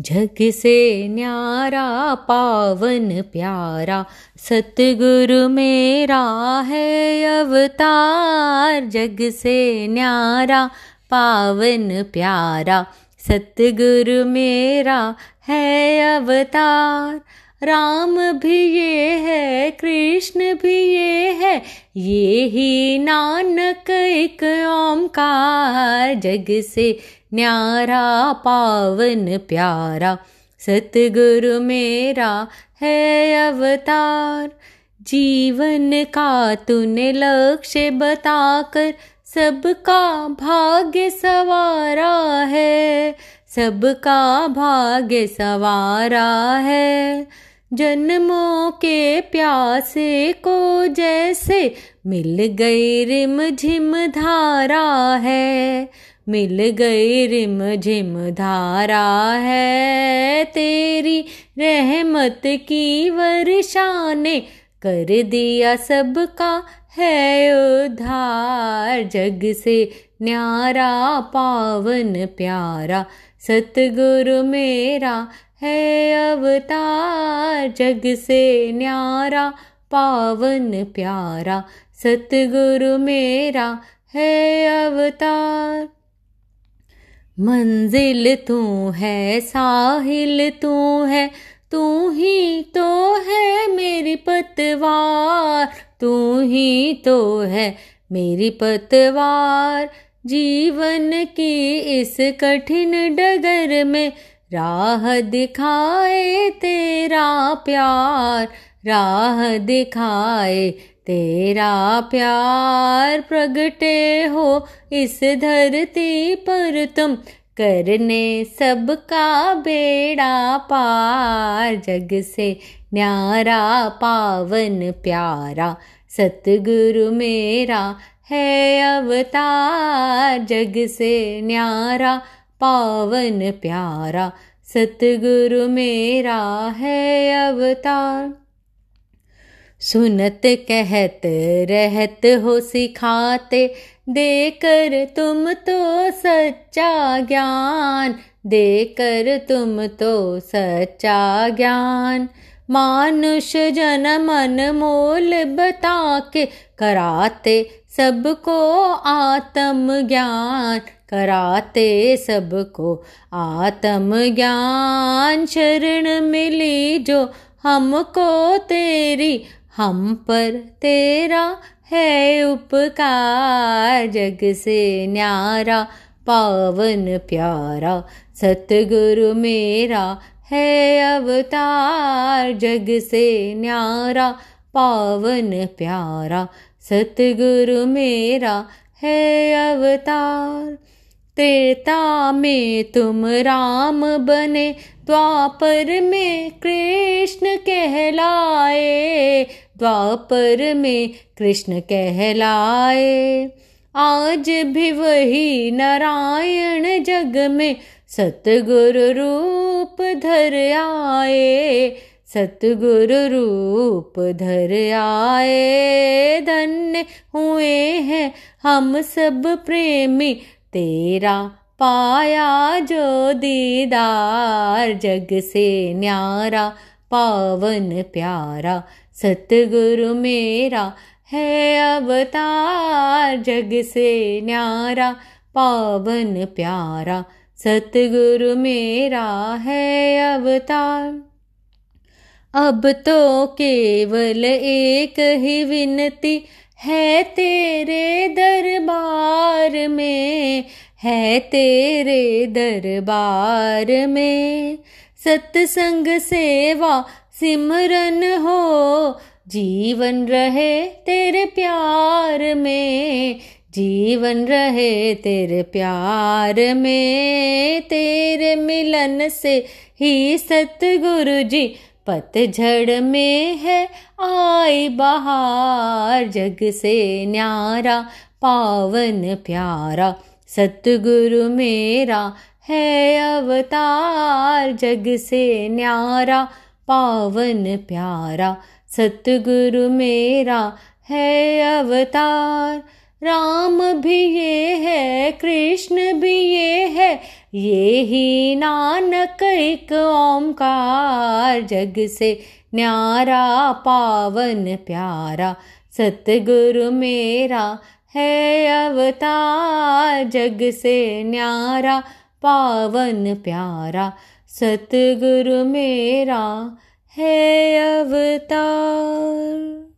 जग से न्यारा, पावन प्यारा, सतगुरु मेरा है अवतार। जग से न्यारा, पावन प्यारा, सतगुरु मेरा है अवतार। राम भी ये है, कृष्ण भी ये है, ये ही नानक एक ओंकार। जग से न्यारा पावन प्यारा, सतगुरु मेरा है अवतार। जीवन का तूने लक्ष्य बताकर सबका भाग्य सवारा है, सबका भाग्य सवारा है। जन्मों के प्यासे को जैसे मिल गई रिम झिम धारा है मिल गई रिम झिम धारा है तेरी रहमत की वर्षा ने कर दिया सबका है उधार जग से न्यारा, पावन प्यारा, सतगुरु मेरा है अवतार। जग से न्यारा, पावन प्यारा, सतगुरु मेरा है अवतार। मंजिल तू है, साहिल तू है, तू ही तो है मेरी पतवार, तू ही तो है मेरी पतवार। जीवन की इस कठिन डगर में राह दिखाए तेरा प्यार, राह दिखाए तेरा प्यार प्रगटे हो इस धरती पर तुम करने सबका बेड़ा पार, जग से न्यारा पावन प्यारा, सतगुरु मेरा है अवतार, जग से न्यारा पावन प्यारा, सतगुरु मेरा है अवतार। सुनत कहत रहत हो सिखाते, देकर तुम तो सच्चा ज्ञान, देकर तुम तो सच्चा ज्ञान। मानुष जन मन मोल बता के कराते सबको आत्म ज्ञान, कराते सबको आत्म ज्ञान। शरण मिली जो हमको तेरी हम पर तेरा है उपकार, जग से न्यारा, पावन प्यारा, सतगुरु मेरा है अवतार, जग से न्यारा, पावन प्यारा, सतगुरु मेरा है अवतार। त्रेता में तुम राम बने द्वापर में कृष्ण कहलाए, द्वापर में कृष्ण कहलाए। आज भी वही नारायण जग में सतगुरु रूप धर आए, सतगुरु रूप धर आए। धन्य हुए हैं हम सब प्रेमी तेरा पाया जो दीदार, जग से न्यारा, पावन प्यारा। सतगुरु मेरा है अवतार, जग से न्यारा, पावन प्यारा। सतगुरु मेरा है अवतार। अब तो केवल एक ही विनती है तेरे दरबार में। है तेरे दरबार में। सत्संग सेवा सिमरन हो, जीवन रहे तेरे प्यार में। जीवन रहे तेरे प्यार में। तेरे मिलन से ही सतगुरु जी पतझड़ में है। आई बहार जग से न्यारा, पावन प्यारा। सतगुरु मेरा है अवतार, जग से न्यारा, पावन प्यारा। सतगुरु मेरा है अवतार, राम भी ये है, कृष्ण भी ये है। ये ही नानक एक ओंकार, जग से न्यारा, पावन प्यारा। सतगुरु मेरा है अवतार जग से न्यारा पावन प्यारा सतगुरु मेरा है अवतार।